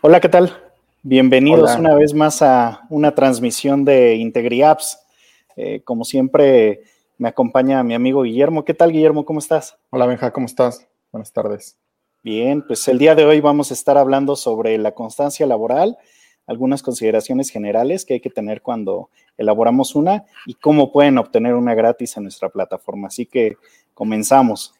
Hola, ¿qué tal? Bienvenidos una vez más a una transmisión de IntegriApps. Eh, como siempre, me acompaña mi amigo Guillermo. ¿Qué tal, Guillermo? ¿Cómo estás? Hola, Benja, ¿cómo estás? Buenas tardes. Bien, pues el día de hoy vamos a estar hablando sobre la constancia laboral, algunas consideraciones generales que hay que tener cuando elaboramos una y cómo pueden obtener una gratis en nuestra plataforma. Así que comenzamos.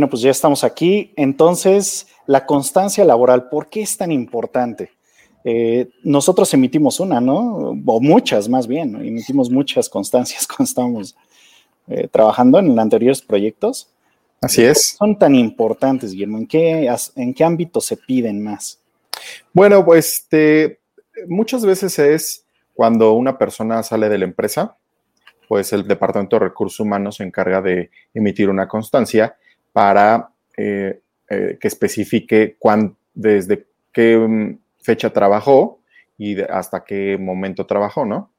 Bueno, pues ya estamos aquí. Entonces, la constancia laboral, ¿por qué es tan importante? Eh, nosotros emitimos una, ¿no? O muchas más bien, emitimos muchas constancias cuando estamos eh, trabajando en anteriores proyectos. Así es. Son tan importantes, Guillermo. ¿En qué, ¿En qué ámbito se piden más? Bueno, pues este, muchas veces es cuando una persona sale de la empresa, pues el Departamento de Recursos Humanos se encarga de emitir una constancia para eh, eh, que especifique desde qué mm, fecha trabajó y hasta qué momento trabajó, ¿no?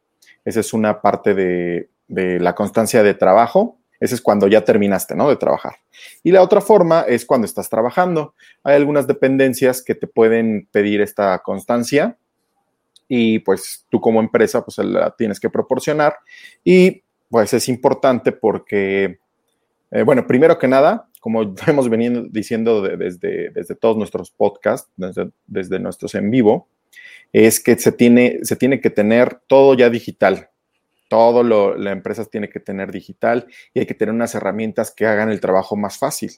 Esa es una parte de, la constancia de trabajo. Ese es cuando ya terminaste, ¿no? De trabajar. Y la otra forma es cuando estás trabajando. Hay algunas dependencias que te pueden pedir esta constancia y pues tú como empresa pues la tienes que proporcionar y pues es importante porque, eh, bueno, primero que nada, como hemos venido diciendo desde, desde todos nuestros podcasts, desde, nuestros en vivo, es que se tiene, se tiene que tener todo ya digital. Todo lo, la empresa tiene que tener digital y hay que tener unas herramientas que hagan el trabajo más fácil.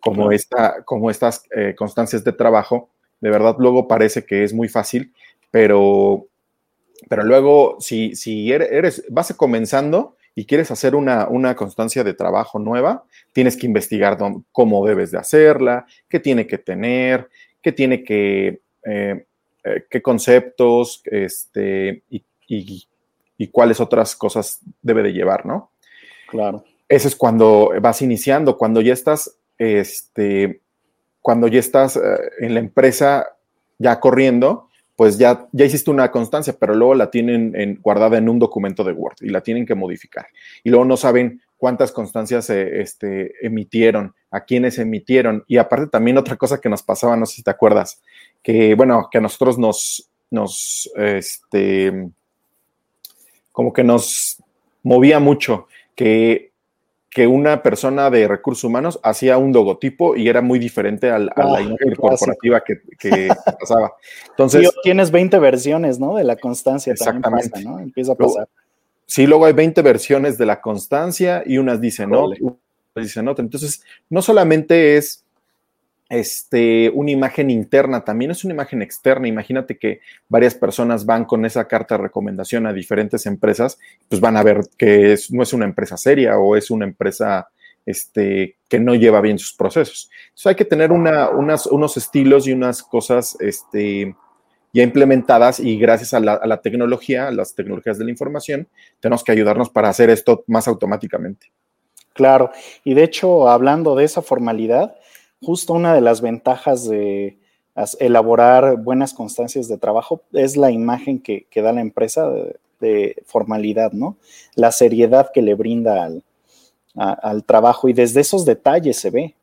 Como, esta, como estas eh, constancias de trabajo, de verdad luego parece que es muy fácil, pero, pero luego si, si eres, vas comenzando, y quieres hacer una, constancia de trabajo nueva, tienes que investigar cómo debes de hacerla, qué tiene que tener, qué tiene que, eh, eh, qué conceptos, este, y, cuáles otras cosas debe de llevar, ¿no? Claro. Eso es cuando vas iniciando, cuando ya estás, este, cuando ya estás eh, en la empresa ya corriendo, pues ya, ya hiciste una constancia, pero luego la tienen guardada en un documento de Word y la tienen que modificar. Y luego no saben cuántas constancias este, emitieron, a quiénes emitieron. Y aparte también otra cosa que nos pasaba, no sé si te acuerdas, que bueno, que a nosotros nos, nos, este, como que nos movía mucho, que que una persona de recursos humanos hacía un logotipo y era muy diferente a la ah, imagen corporativa que, pasaba. Entonces, tienes 20 versiones, ¿no? De la constancia. Exactamente. ¿no? Empieza a pasar. sí, luego hay 20 versiones de la constancia y unas dicen no, dicen no. Entonces, no solamente es este, una imagen interna, también es una imagen externa. Imagínate que varias personas van con esa carta de recomendación a diferentes empresas, pues van a ver que no es una empresa seria o es una empresa este, que no lleva bien sus procesos. Entonces hay que tener unos estilos y unas cosas este, ya implementadas y gracias a la, a la tecnología, a las tecnologías de la información, tenemos que ayudarnos para hacer esto más automáticamente. Claro, y de hecho, hablando de esa formalidad, justo una de las ventajas de elaborar buenas constancias de trabajo es la imagen que, da la empresa de, formalidad, ¿no? La seriedad que le brinda al, trabajo y desde esos detalles se ve.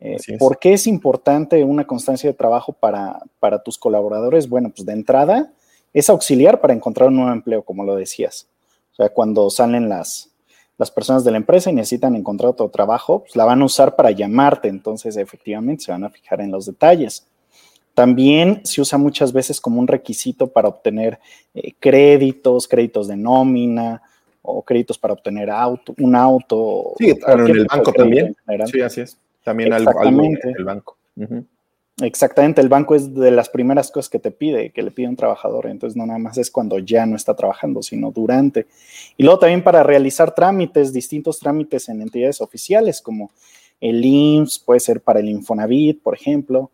Eh, ¿Por qué es importante una constancia de trabajo para, para tus colaboradores? Bueno, pues de entrada es auxiliar para encontrar un nuevo empleo, como lo decías. O sea, cuando salen las, las personas de la empresa y necesitan encontrar otro trabajo, pues la van a usar para llamarte, entonces efectivamente se van a fijar en los detalles. También se usa muchas veces como un requisito para obtener eh, créditos, créditos de nómina o créditos para obtener auto, un auto. Sí, en el banco también. Sí, así es. También algo, en el banco. Exactamente, el banco es de las primeras cosas que te pide, que le pide un trabajador. Entonces, no nada más es cuando ya no está trabajando, sino durante. Y luego también para realizar trámites, distintos trámites en entidades oficiales, como el IMSS, puede ser para el Infonavit, por ejemplo.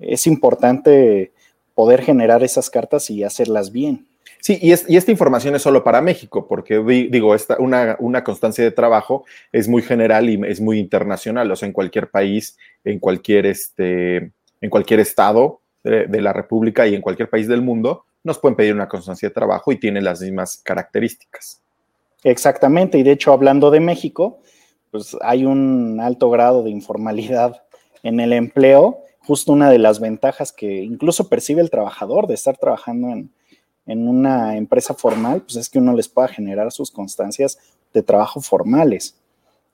Es importante poder generar esas cartas y hacerlas bien. Sí, y, esta información es solo para México, porque digo, esta, una, una, constancia de trabajo es muy general y es muy internacional, o sea, en cualquier país, en cualquier, este, en cualquier estado de, la República y en cualquier país del mundo, nos pueden pedir una constancia de trabajo y tiene las mismas características. Exactamente, y de hecho, hablando de México, pues hay un alto grado de informalidad en el empleo, justo una de las ventajas que incluso percibe el trabajador de estar trabajando en, en una empresa formal, pues es que uno les pueda generar sus constancias de trabajo formales.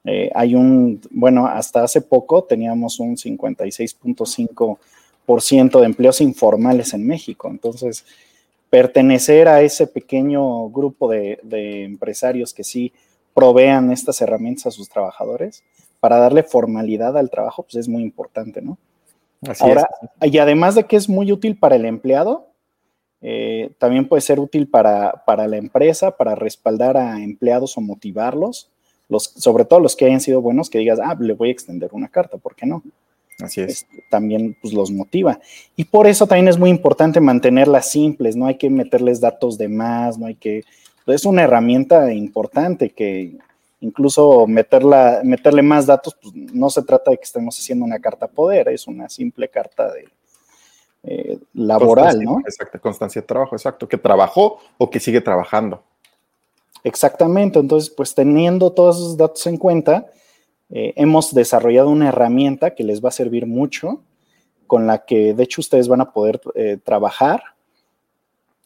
Eh, hay un, bueno, hasta hace poco teníamos un 56.5% de empleos informales en México. Entonces, pertenecer a ese pequeño grupo de, empresarios que sí provean estas herramientas a sus trabajadores para darle formalidad al trabajo, pues es muy importante, ¿no? Así Ahora, y además de que es muy útil para el empleado, eh, también puede ser útil para, para, la empresa, para respaldar a empleados o motivarlos, los, sobre todo los que hayan sido buenos, que digas, ah, le voy a extender una carta, ¿por qué no? Así es. también pues, los motiva. Y por eso también es muy importante mantenerlas simples, no hay que meterles datos de más, no hay que... Es una herramienta importante que incluso meterla, meterle más datos, pues no se trata de que estemos haciendo una carta poder, es una simple carta de, eh, laboral, ¿no? Exacto, constancia de trabajo, exacto, que trabajó o que sigue trabajando. Exactamente, entonces, pues teniendo todos esos datos en cuenta, eh, hemos desarrollado una herramienta que les va a servir mucho, con la que de hecho ustedes van a poder eh, trabajar.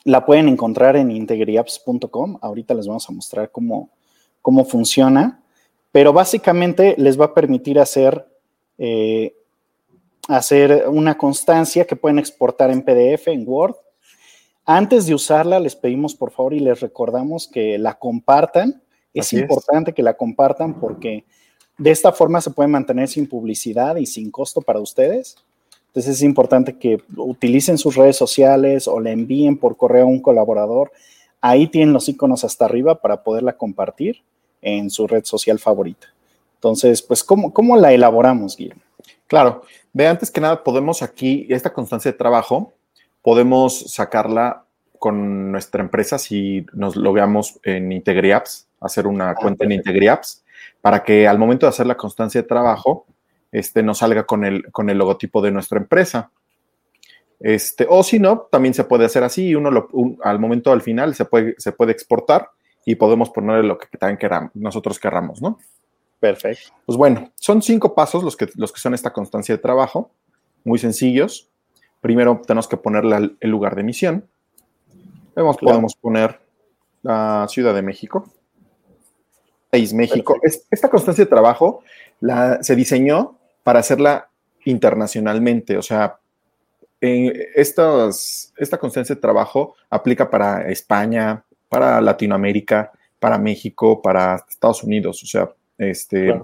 La pueden encontrar en integriapps.com. Ahorita les vamos a mostrar cómo, cómo funciona, pero básicamente les va a permitir hacer hacer una constancia que pueden exportar en PDF, en Word. Antes de usarla, les pedimos por favor y les recordamos que la compartan. Es importante que la compartan porque de esta forma se puede mantener sin publicidad y sin costo para ustedes. Entonces es importante que utilicen sus redes sociales o le envíen por correo a un colaborador. Ahí tienen los iconos hasta arriba para poderla compartir en su red social favorita. Entonces, pues, ¿cómo, cómo la elaboramos, Guillermo? Claro, de antes que nada, podemos aquí, esta constancia de trabajo, podemos sacarla con nuestra empresa si nos lo veamos en IntegriApps, hacer una ah, cuenta en IntegriApps, para que al momento de hacer la constancia de trabajo, este, nos salga con el, con el logotipo de nuestra empresa. Este, o si no, también se puede hacer así, uno lo, al momento al final se puede, se puede exportar y podemos ponerle lo que también queramos, nosotros querramos, ¿no? Perfecto. Pues bueno, son cinco pasos los que, los que son esta constancia de trabajo, muy sencillos. Primero tenemos que ponerle el lugar de emisión. Luego podemos poner la Ciudad de México. País México. esta constancia de trabajo la, se diseñó para hacerla internacionalmente. O sea, esta constancia de trabajo aplica para España, para Latinoamérica, para México, para Estados Unidos. O sea, este,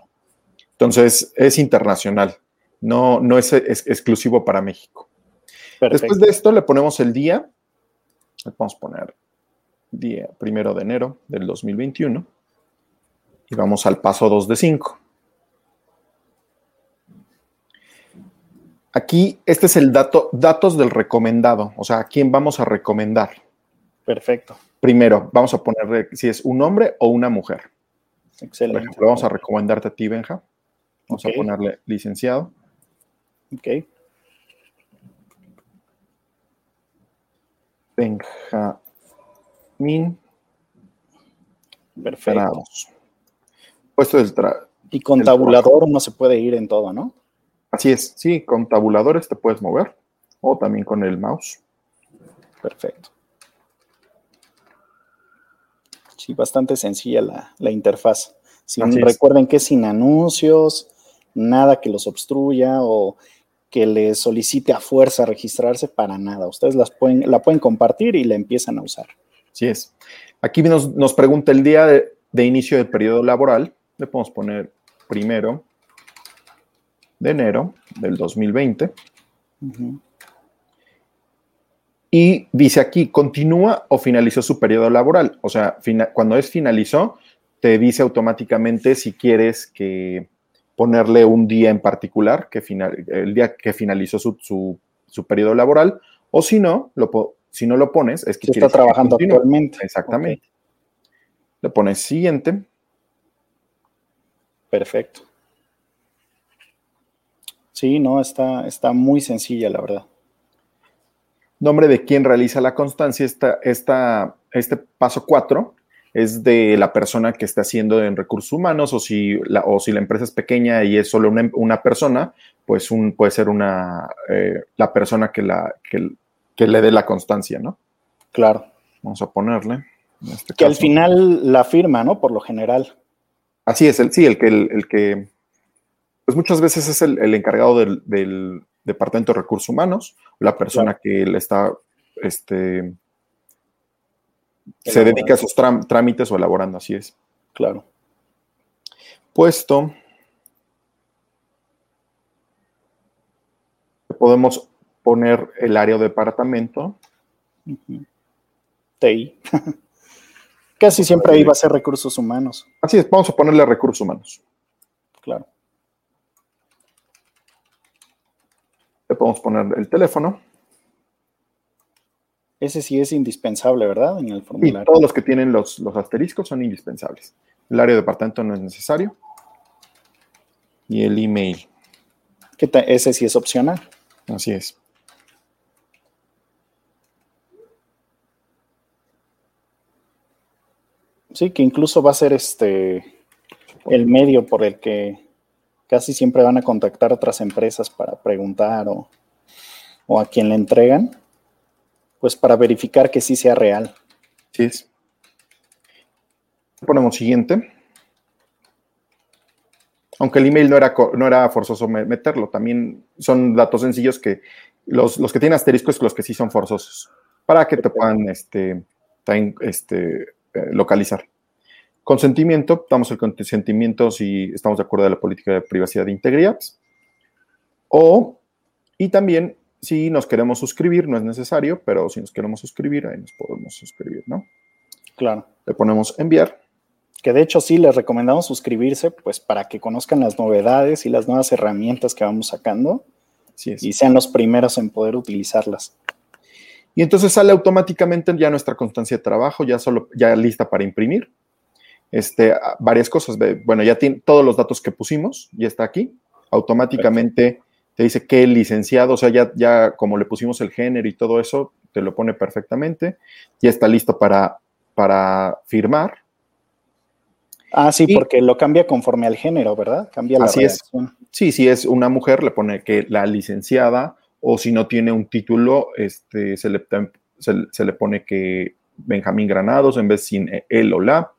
Entonces, es internacional, no, no es, exclusivo para México. Después de esto le ponemos el día, le podemos poner día primero de enero del 2021 y vamos al paso 2 de 5. Aquí, este es el dato, datos del recomendado, o sea, a quién vamos a recomendar. Perfecto. Primero, vamos a ponerle si es un hombre o una mujer. Excelente. Por ejemplo, vamos a recomendarte a ti, Benja. Vamos a ponerle licenciado. Ok. Benjamín. Perfecto. Puesto del Y con tabulador uno se puede ir en todo, ¿no? Así es, sí, con tabuladores te puedes mover o también con el mouse. Perfecto. Sí, bastante sencilla la, interfaz. recuerden que sin anuncios, nada que los obstruya o que les solicite a fuerza registrarse para nada. Ustedes las pueden, la pueden compartir y la empiezan a usar. Así es. Aquí nos, pregunta el día de, de, inicio del periodo laboral. Le podemos poner primero de enero del 2020. Y dice aquí, continúa o finalizó su periodo laboral. O sea, cuando es finalizó, te dice automáticamente si quieres que ponerle un día en particular, que el día que finalizó su, periodo laboral, o si no, lo, si no lo pones, es que está trabajando actualmente. Exactamente. Le pones siguiente. Perfecto. Sí, no, está, está muy sencilla, la verdad. Nombre de quien realiza la constancia, esta, esta, este paso 4 es de la persona que está haciendo en recursos humanos o si la, o si la empresa es pequeña y es solo una, persona, pues un, puede ser una, eh, la persona que, la, que, le dé la constancia, ¿no? Claro. Vamos a ponerle. Este que al final la firma, ¿no? Por lo general. Así es, el, sí, el que, el, que, pues muchas veces es el, encargado del, Departamento de Recursos Humanos, la persona que le está, este, se dedica a esos trámites o elaborando, así es. Claro. Puesto. Podemos poner el área de departamento. TI. Casi siempre ahí va a ser recursos humanos. Así es, vamos a ponerle recursos humanos. Claro. Le podemos poner el teléfono. Ese sí es indispensable, ¿verdad? En el formulario. todos los que tienen los, los asteriscos son indispensables. El área de departamento no es necesario. Y el email. ¿Qué ese sí es opcional. Así es. Sí, que incluso va a ser este el medio por el que casi siempre van a contactar otras empresas para preguntar o, o a quien le entregan pues para verificar que sí sea real. Sí es. Ponemos siguiente. Aunque el email no era, no era forzoso meterlo, también son datos sencillos que los, que tienen asteriscos los que sí son forzosos, para que te puedan este, este, eh, localizar. Consentimiento, damos el consentimiento si estamos de acuerdo de la política de privacidad de integridad. O, y también si nos queremos suscribir, no es necesario, pero si nos queremos suscribir, ahí nos podemos suscribir, ¿no? Claro. Le ponemos enviar. Que de hecho sí les recomendamos suscribirse, pues para que conozcan las novedades y las nuevas herramientas que vamos sacando y sean los primeros en poder utilizarlas. Y entonces sale automáticamente ya nuestra constancia de trabajo, ya solo, ya lista para imprimir. Este, varias cosas. Bueno, ya tiene todos los datos que pusimos, ya está aquí. Automáticamente te dice que licenciado, o sea, ya, ya como le pusimos el género y todo eso, te lo pone perfectamente. Ya está listo para, para firmar. Ah, sí, porque lo cambia conforme al género, ¿verdad? Cambia la así es. Sí, si es una mujer, le pone que la licenciada, o si no tiene un título, este, se, le, se, le pone que Benjamín Granados en vez sin él o la.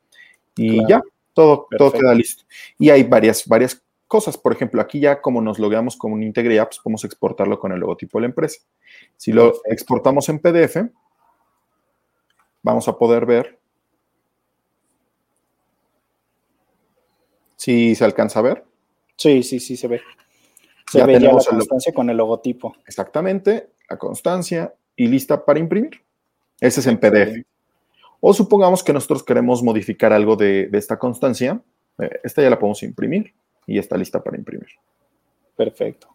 Y ya, todo, todo queda listo. Y hay varias, varias cosas. Por ejemplo, aquí ya como nos logueamos con un Integre pues podemos exportarlo con el logotipo de la empresa. Si lo exportamos en PDF, vamos a poder ver si se alcanza a ver. Sí, sí, sí, se ve. Se ya ve ya la constancia con el logotipo. Exactamente, la constancia y lista para imprimir. Ese es en PDF. O supongamos que nosotros queremos modificar algo de, de esta constancia. Eh, esta ya la podemos imprimir y está lista para imprimir. Perfecto.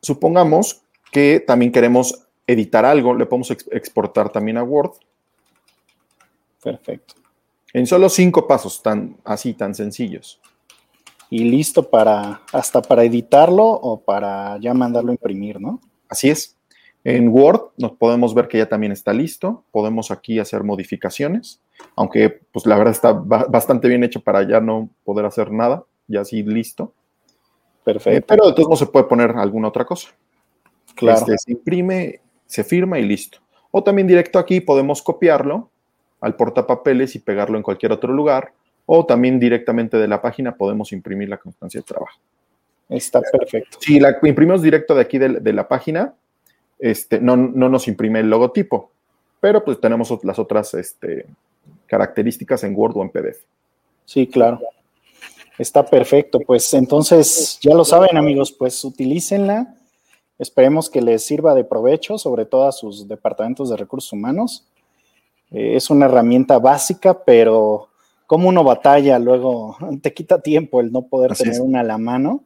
Supongamos que también queremos editar algo, le podemos exportar también a Word. Perfecto. En solo cinco pasos, tan así, tan sencillos. Y listo para hasta para editarlo o para ya mandarlo a imprimir, ¿no? Así es. En Word nos podemos ver que ya también está listo. Podemos aquí hacer modificaciones, aunque pues la verdad está bastante bien hecho para ya no poder hacer nada ya así listo. Perfecto. Pero todos modos se puede poner alguna otra cosa. Claro. Este, se imprime, se firma y listo. O también directo aquí podemos copiarlo al portapapeles y pegarlo en cualquier otro lugar. O también directamente de la página podemos imprimir la constancia de trabajo. Está perfecto. Si la imprimimos directo de aquí de, la página, este, no, nos imprime el logotipo, pero pues tenemos las otras este, características en Word o en PDF. Sí, claro. Está perfecto, pues entonces ya lo saben amigos, pues utilícenla Esperemos que les sirva de provecho, sobre todo a sus departamentos de recursos humanos. Eh, es una herramienta básica, pero como uno batalla, luego te quita tiempo el no poder tener una a la mano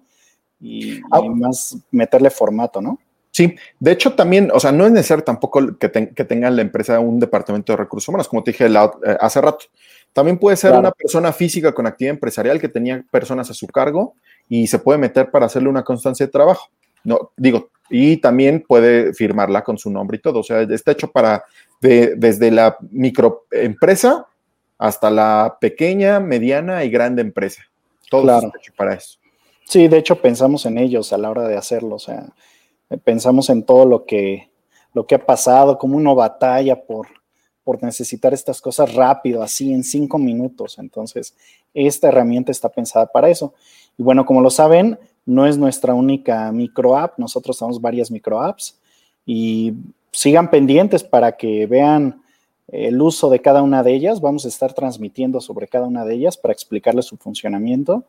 y, ah. más meterle formato, ¿no? Sí, de hecho también, o sea, no es necesario tampoco que, tenga la empresa un departamento de recursos humanos, como te dije eh, hace rato. También puede ser una persona física con actividad empresarial que tenía personas a su cargo y se puede meter para hacerle una constancia de trabajo. No, digo, y también puede firmarla con su nombre y todo. O sea, está hecho para desde la microempresa hasta la pequeña, mediana y grande empresa. Todo está hecho para eso. Sí, de hecho pensamos en ellos a la hora de hacerlo. O sea, pensamos en todo lo que, lo que ha pasado, como uno batalla por, por necesitar estas cosas rápido, así en cinco minutos. Entonces, esta herramienta está pensada para eso. Y bueno, como lo saben, no es nuestra única micro app, nosotros tenemos varias micro apps y sigan pendientes para que vean el uso de cada una de ellas. Vamos a estar transmitiendo sobre cada una de ellas para explicarles su funcionamiento.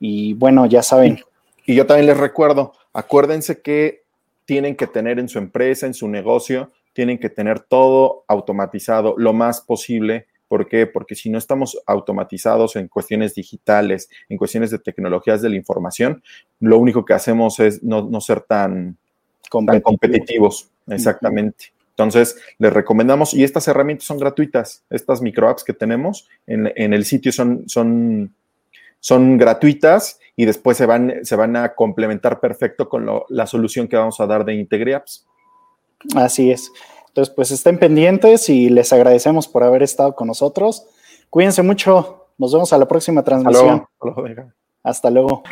Y bueno, ya saben. Y yo también les recuerdo, acuérdense que tienen que tener en su empresa, en su negocio, tienen que tener todo automatizado lo más posible ¿Por qué? Porque si no estamos automatizados en cuestiones digitales, en cuestiones de tecnologías de la información, lo único que hacemos es no, ser tan, competitivos. Exactamente. Entonces, les recomendamos, y estas herramientas son gratuitas, estas micro apps que tenemos en, el sitio son, son, son gratuitas y después se van, se van a complementar perfecto con la solución que vamos a dar de IntegriApps. Así es. Entonces, pues estén pendientes y les agradecemos por haber estado con nosotros. Cuídense mucho. Nos vemos a la próxima transmisión. Hasta luego. Hasta luego.